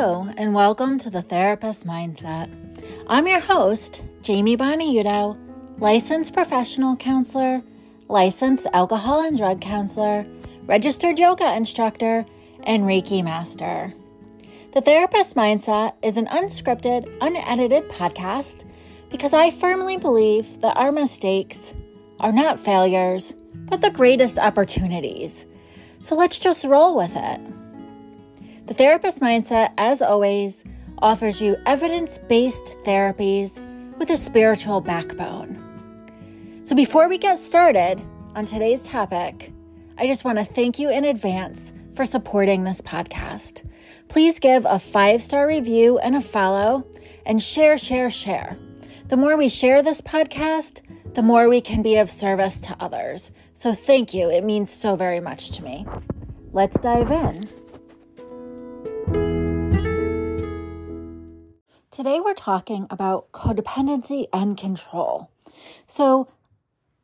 Hello, and welcome to the Therapist Mindset. I'm your host, Jamie Boniudo, licensed professional counselor, licensed alcohol and drug counselor, registered yoga instructor, and Reiki master. The Therapist Mindset is an unscripted, unedited podcast because I firmly believe that our mistakes are not failures, but the greatest opportunities. So let's just roll with it. The Therapist Mindset, as always, offers you evidence based therapies with a spiritual backbone. So before we get started on today's topic, I just want to thank you in advance for supporting this podcast. Please give a five star review and a follow and share, share, share. The more we share this podcast, the more we can be of service to others. So thank you. It means so very much to me. Let's dive in. Today, we're talking about codependency and control. So,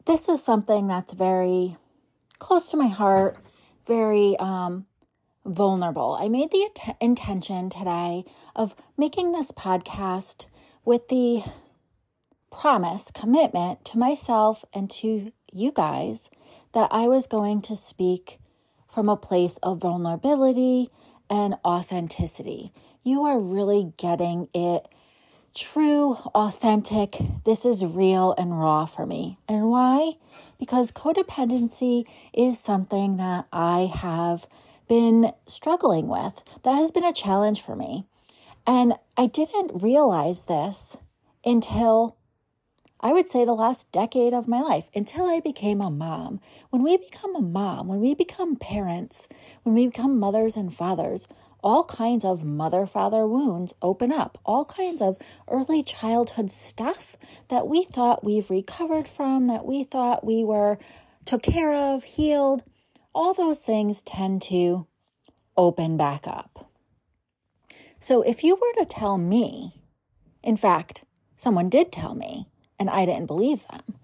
this is something that's very close to my heart, very um, vulnerable. I made the intention today of making this podcast with the promise, commitment to myself and to you guys that I was going to speak from a place of vulnerability and authenticity. You are really getting it true, authentic. This is real and raw for me. And why? Because codependency is something that I have been struggling with, that has been a challenge for me. And I didn't realize this until I would say the last decade of my life until I became a mom. When we become a mom, when we become parents, when we become mothers and fathers, all kinds of mother father wounds open up, all kinds of early childhood stuff that we thought we've recovered from, that we thought we were took care of, healed. All those things tend to open back up. So if you were to tell me, in fact, someone did tell me, and I didn't believe them.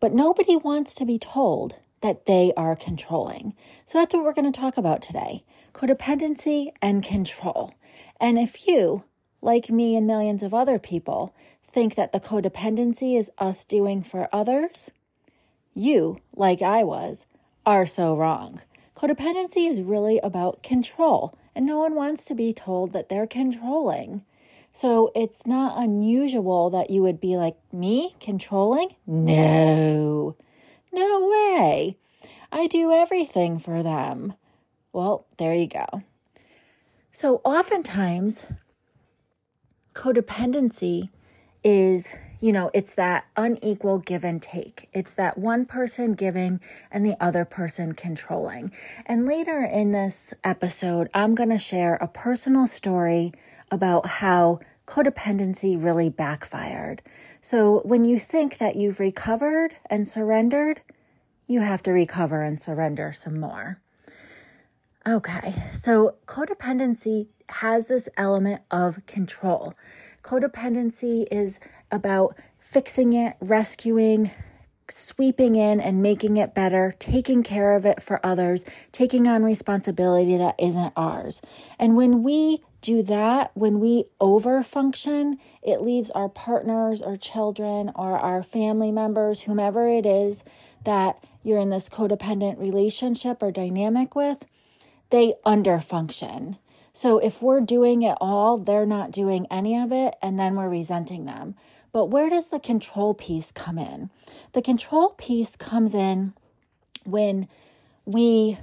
But nobody wants to be told that they are controlling. So that's what we're going to talk about today codependency and control. And if you, like me and millions of other people, think that the codependency is us doing for others, you, like I was, are so wrong. Codependency is really about control, and no one wants to be told that they're controlling. So it's not unusual that you would be like, me controlling? No, no way. I do everything for them. Well, there you go. So oftentimes, codependency is, you know, it's that unequal give and take. It's that one person giving and the other person controlling. And later in this episode, I'm going to share a personal story about how codependency really backfired. So when you think that you've recovered and surrendered, you have to recover and surrender some more. Okay, so codependency has this element of control. Codependency is about fixing it, rescuing, sweeping in and making it better, taking care of it for others, taking on responsibility that isn't ours. And when we do that, when we overfunction, it leaves our partners or children or our family members, whomever it is that you're in this codependent relationship or dynamic with, they underfunction. So if we're doing it all, they're not doing any of it, and then we're resenting them. But where does the control piece come in? The control piece comes in when we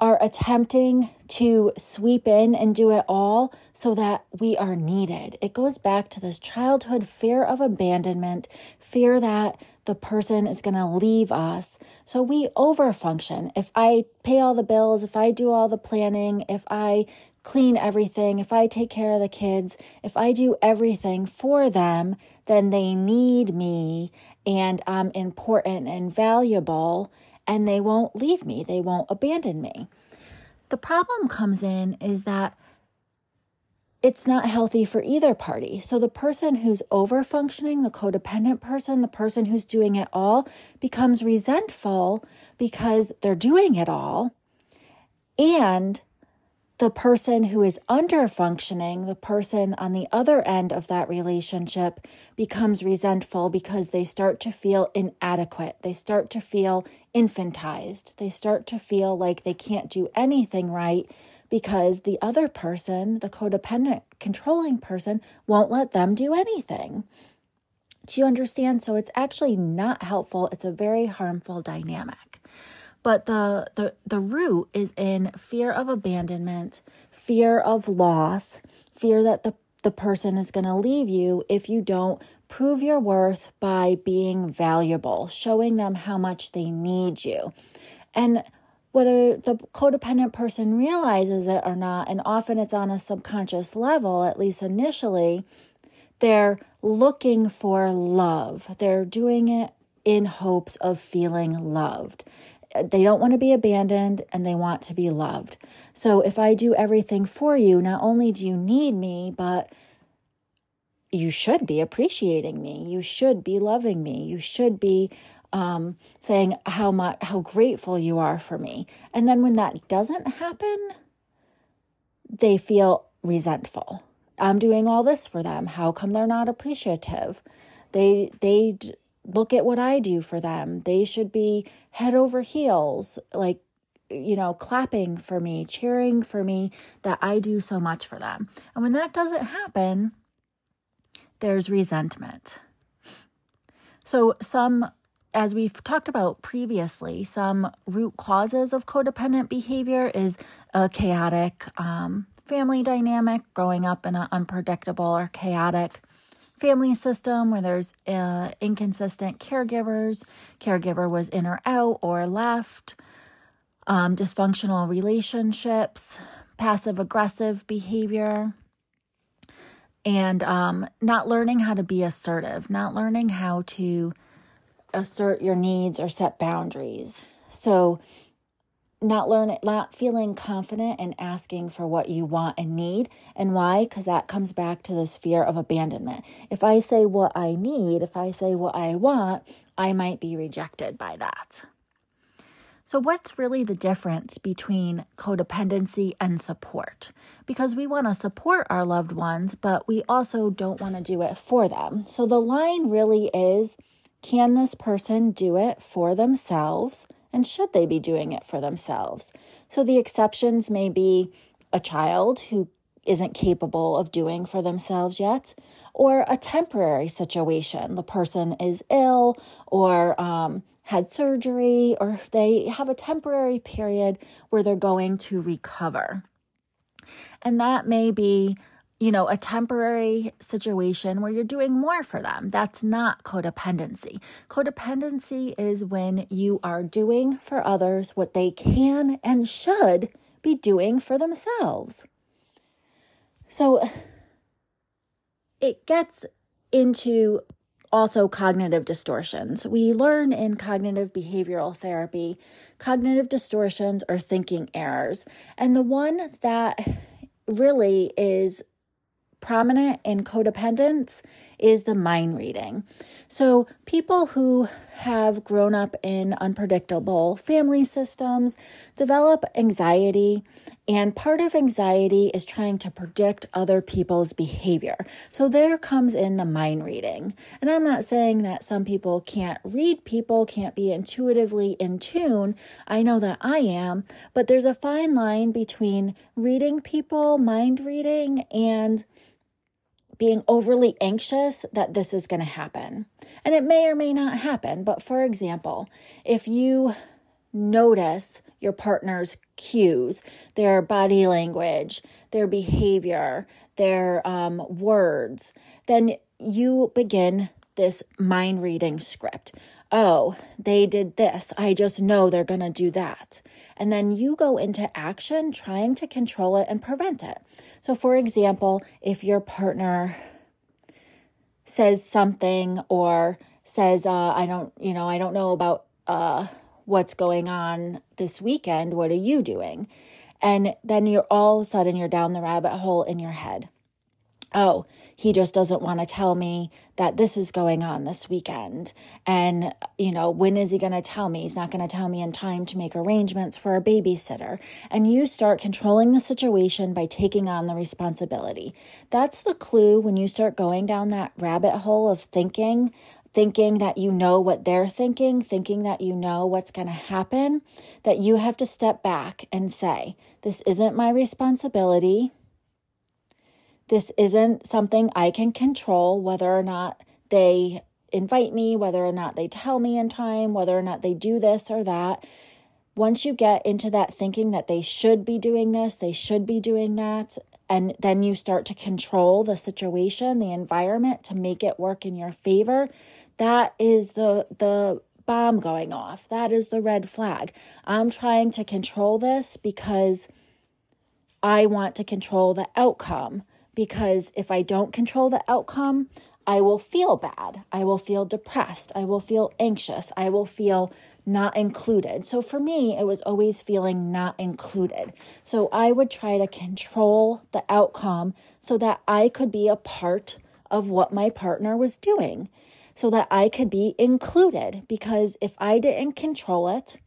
are attempting to sweep in and do it all so that we are needed. It goes back to this childhood fear of abandonment, fear that the person is going to leave us. So we overfunction. If I pay all the bills, if I do all the planning, if I clean everything, if I take care of the kids, if I do everything for them, then they need me and I'm important and valuable and they won't leave me, they won't abandon me. The problem comes in is that it's not healthy for either party. So the person who's over functioning, the codependent person, the person who's doing it all, becomes resentful because they're doing it all. And the person who is under functioning, the person on the other end of that relationship, becomes resentful because they start to feel inadequate. They start to feel infantized. They start to feel like they can't do anything right because the other person, the codependent, controlling person, won't let them do anything. Do you understand? So it's actually not helpful. It's a very harmful dynamic. But the, the, the root is in fear of abandonment, fear of loss, fear that the, the person is going to leave you if you don't prove your worth by being valuable, showing them how much they need you. And whether the codependent person realizes it or not, and often it's on a subconscious level, at least initially, they're looking for love. They're doing it in hopes of feeling loved they don't want to be abandoned and they want to be loved. So if I do everything for you, not only do you need me, but you should be appreciating me. You should be loving me. You should be um, saying how much how grateful you are for me. And then when that doesn't happen, they feel resentful. I'm doing all this for them. How come they're not appreciative? They they look at what I do for them. They should be head over heels, like, you know, clapping for me, cheering for me that I do so much for them. And when that doesn't happen, there's resentment. So, some, as we've talked about previously, some root causes of codependent behavior is a chaotic um, family dynamic, growing up in an unpredictable or chaotic family system where there's uh, inconsistent caregivers, caregiver was in or out or left, um, dysfunctional relationships, passive aggressive behavior, and um, not learning how to be assertive, not learning how to assert your needs or set boundaries. So, not learning not feeling confident in asking for what you want and need. And why? Because that comes back to this fear of abandonment. If i say what i need if i say what i want i might be rejected by that. So what's really the difference between codependency and support? Because we want to support our loved ones but we also don't want to do it for them. So the line really is can this person do it for themselves and should they be doing it for themselves? So the exceptions may be a child who isn't capable of doing for themselves yet, or a temporary situation. The person is ill or um, had surgery, or they have a temporary period where they're going to recover. And that may be you know, a temporary situation where you're doing more for them. That's not codependency. Codependency is when you are doing for others what they can and should be doing for themselves. So it gets into also cognitive distortions. We learn in cognitive behavioral therapy, cognitive distortions are thinking errors. And the one that really is prominent in codependence is the mind reading. So, people who have grown up in unpredictable family systems develop anxiety, and part of anxiety is trying to predict other people's behavior. So, there comes in the mind reading. And I'm not saying that some people can't read people, can't be intuitively in tune. I know that I am, but there's a fine line between reading people, mind reading, and being overly anxious that this is going to happen. And it may or may not happen. But for example, if you notice your partner's cues, their body language, their behavior, their um, words, then you begin this mind reading script. Oh, they did this. I just know they're going to do that. And then you go into action trying to control it and prevent it. So, for example, if your partner says something or says, uh, I don't, you know, I don't know about uh, what's going on this weekend. What are you doing? And then you're all of a sudden you're down the rabbit hole in your head. Oh, he just doesn't want to tell me that this is going on this weekend. And, you know, when is he going to tell me? He's not going to tell me in time to make arrangements for a babysitter. And you start controlling the situation by taking on the responsibility. That's the clue when you start going down that rabbit hole of thinking. Thinking that you know what they're thinking, thinking that you know what's going to happen, that you have to step back and say, This isn't my responsibility this isn't something I can control, whether or not they invite me, whether or not they tell me in time, whether or not they do this or that. Once you get into that thinking that they should be doing this, they should be doing that, and then you start to control the situation, the environment to make it work in your favor, that is the the bomb going off. That is the red flag. I'm trying to control this because I want to control the outcome because if I don't control the outcome, I will feel bad. I will feel depressed. I will feel anxious. I will feel not included. So for me, it was always feeling not included. So I would try to control the outcome so that I could be a part of what my partner was doing, so that I could be included. Because if I didn't control it,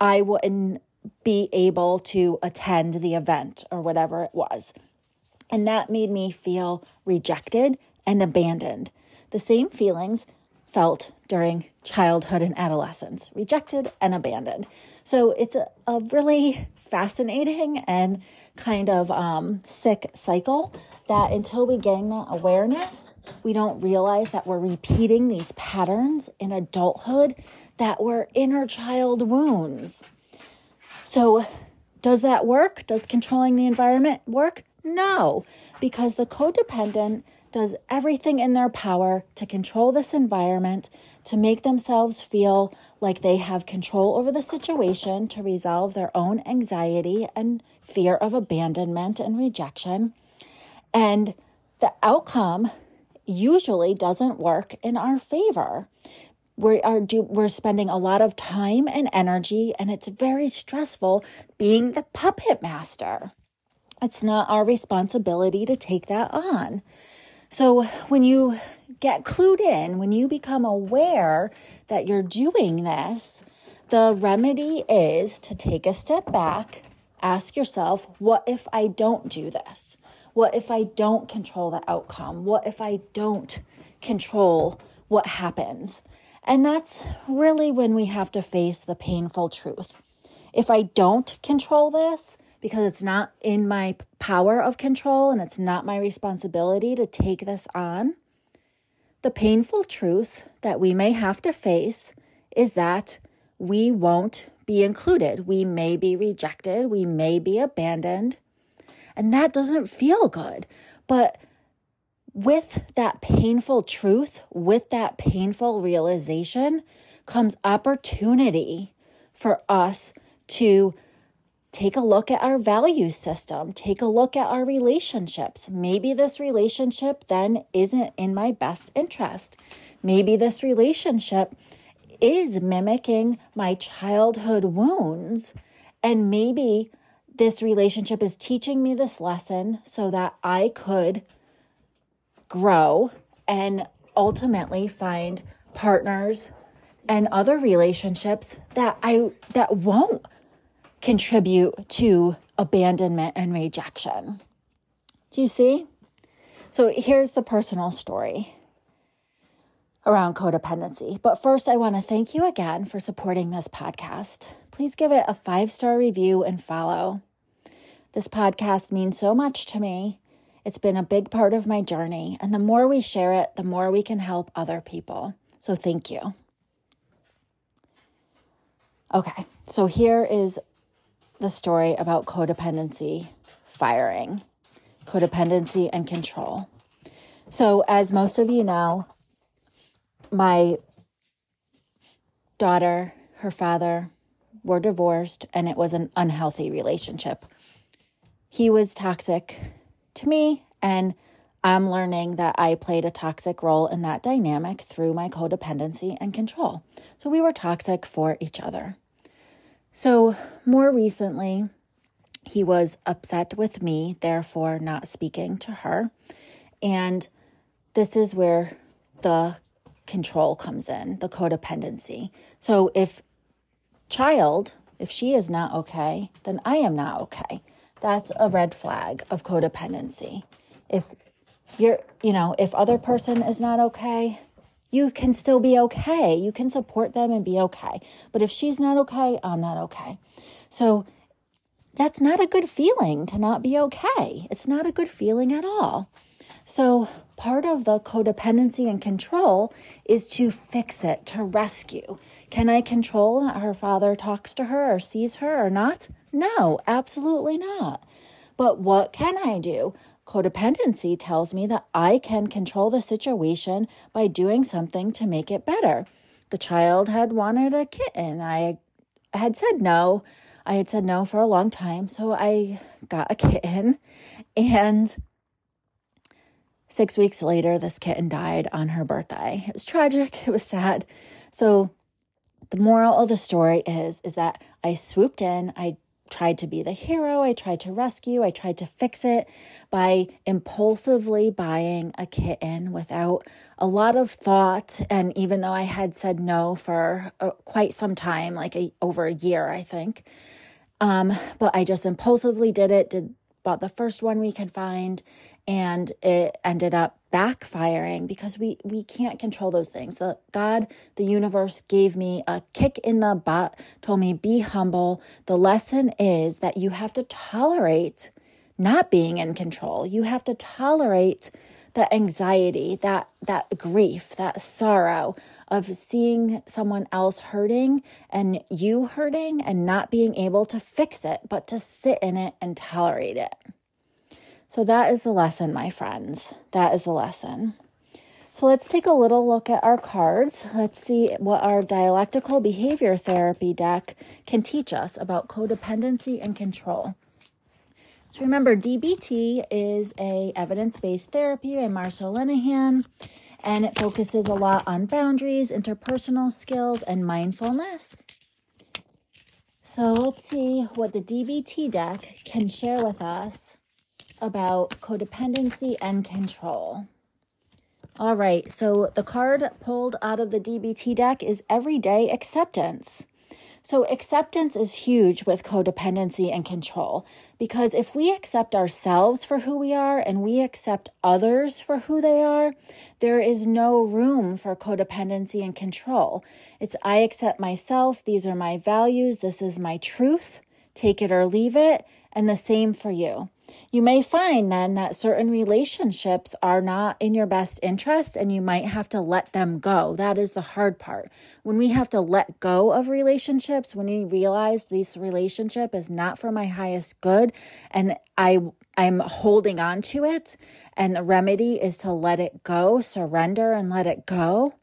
I wouldn't be able to attend the event or whatever it was. And that made me feel rejected and abandoned. The same feelings felt during childhood and adolescence rejected and abandoned. So it's a, a really fascinating and kind of um, sick cycle that until we gain that awareness, we don't realize that we're repeating these patterns in adulthood that were inner child wounds. So, does that work? Does controlling the environment work? No, because the codependent does everything in their power to control this environment, to make themselves feel like they have control over the situation, to resolve their own anxiety and fear of abandonment and rejection. And the outcome usually doesn't work in our favor. We are do, we're spending a lot of time and energy, and it's very stressful being the puppet master. It's not our responsibility to take that on. So when you get clued in, when you become aware that you're doing this, the remedy is to take a step back, ask yourself, what if I don't do this? What if I don't control the outcome? What if I don't control what happens? And that's really when we have to face the painful truth. If I don't control this, because it's not in my power of control and it's not my responsibility to take this on. The painful truth that we may have to face is that we won't be included. We may be rejected. We may be abandoned. And that doesn't feel good. But with that painful truth, with that painful realization, comes opportunity for us to take a look at our value system, take a look at our relationships. Maybe this relationship then isn't in my best interest. Maybe this relationship is mimicking my childhood wounds. And maybe this relationship is teaching me this lesson so that I could grow and ultimately find partners and other relationships that I that won't contribute to abandonment and rejection. Do you see? So here's the personal story around codependency. But first, I want to thank you again for supporting this podcast. Please give it a five star review and follow. This podcast means so much to me. It's been a big part of my journey, and the more we share it, the more we can help other people. So, thank you. Okay, so here is the story about codependency firing, codependency and control. So, as most of you know, my daughter, her father were divorced, and it was an unhealthy relationship. He was toxic to me, and I'm learning that I played a toxic role in that dynamic through my codependency and control. So we were toxic for each other. So, more recently, he was upset with me, therefore not speaking to her. And this is where the control comes in, the codependency. So if child, if she is not okay, then I am not okay. That's a red flag of codependency. If you're, you know, if other person is not okay, you can still be okay. You can support them and be okay. But if she's not okay, I'm not okay. So that's not a good feeling to not be okay. It's not a good feeling at all. So, part of the codependency and control is to fix it, to rescue. Can I control that her father talks to her or sees her or not? No, absolutely not. But what can I do? Codependency tells me that I can control the situation by doing something to make it better. The child had wanted a kitten. I had said no. I had said no for a long time, so I got a kitten. And six weeks later, this kitten died on her birthday. It was tragic, it was sad. So the moral of the story is is that I swooped in, I tried to be the hero. I tried to rescue. I tried to fix it by impulsively buying a kitten without a lot of thought. And even though I had said no for uh, quite some time, like a, over a year, I think, um, but I just impulsively did it. Did bought the first one we could find, and it ended up backfiring because we we can't control those things. The God, the universe gave me a kick in the butt, told me be humble. The lesson is that you have to tolerate not being in control. You have to tolerate the anxiety, that that grief, that sorrow of seeing someone else hurting and you hurting and not being able to fix it, but to sit in it and tolerate it. So that is the lesson, my friends. That is the lesson. So let's take a little look at our cards. Let's see what our dialectical behavior therapy deck can teach us about codependency and control. So remember, DBT is a evidence-based therapy by Marsha Linehan, and it focuses a lot on boundaries, interpersonal skills, and mindfulness. So let's see what the DBT deck can share with us about codependency and control. All right, so the card pulled out of the DBT deck is everyday acceptance. So, acceptance is huge with codependency and control because if we accept ourselves for who we are and we accept others for who they are, there is no room for codependency and control. It's I accept myself, these are my values, this is my truth, take it or leave it, and the same for you. You may find then that certain relationships are not in your best interest and you might have to let them go. That is the hard part. When we have to let go of relationships, when we realize this relationship is not for my highest good and I I'm holding on to it and the remedy is to let it go, surrender and let it go.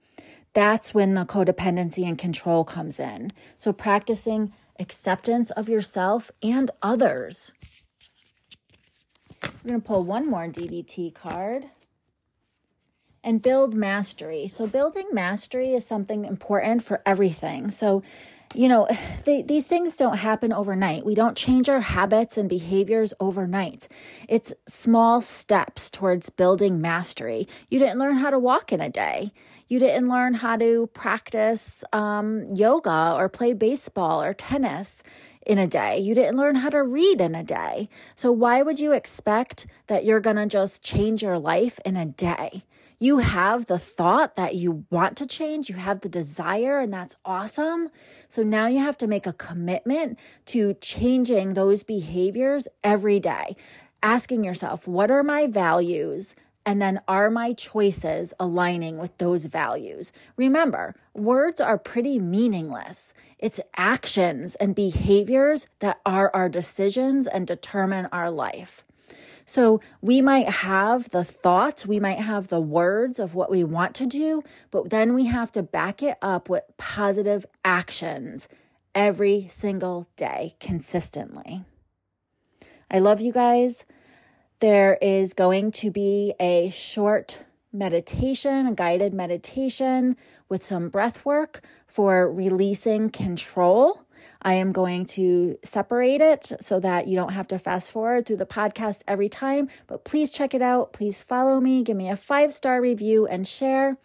That's when the codependency and control comes in. So practicing acceptance of yourself and others. We're going to pull one more DBT card and build mastery. So, building mastery is something important for everything. So, you know, they, these things don't happen overnight. We don't change our habits and behaviors overnight. It's small steps towards building mastery. You didn't learn how to walk in a day. You didn't learn how to practice um, yoga or play baseball or tennis in a day. You didn't learn how to read in a day. So, why would you expect that you're going to just change your life in a day? You have the thought that you want to change, you have the desire, and that's awesome. So now you have to make a commitment to changing those behaviors every day. Asking yourself, what are my values? And then are my choices aligning with those values? Remember, words are pretty meaningless. It's actions and behaviors that are our decisions and determine our life. So we might have the thoughts, we might have the words of what we want to do, but then we have to back it up with positive actions every single day consistently. I love you guys. There is going to be a short meditation, a guided meditation with some breath work for releasing control. I am going to separate it so that you don't have to fast forward through the podcast every time. But please check it out. Please follow me, give me a five star review, and share.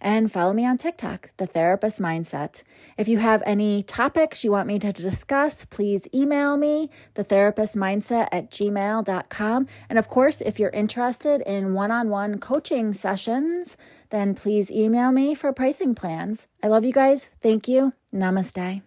And follow me on TikTok, The Therapist Mindset. If you have any topics you want me to discuss, please email me, thetherapistmindset at gmail.com. And of course, if you're interested in one on one coaching sessions, then please email me for pricing plans. I love you guys. Thank you. Namaste.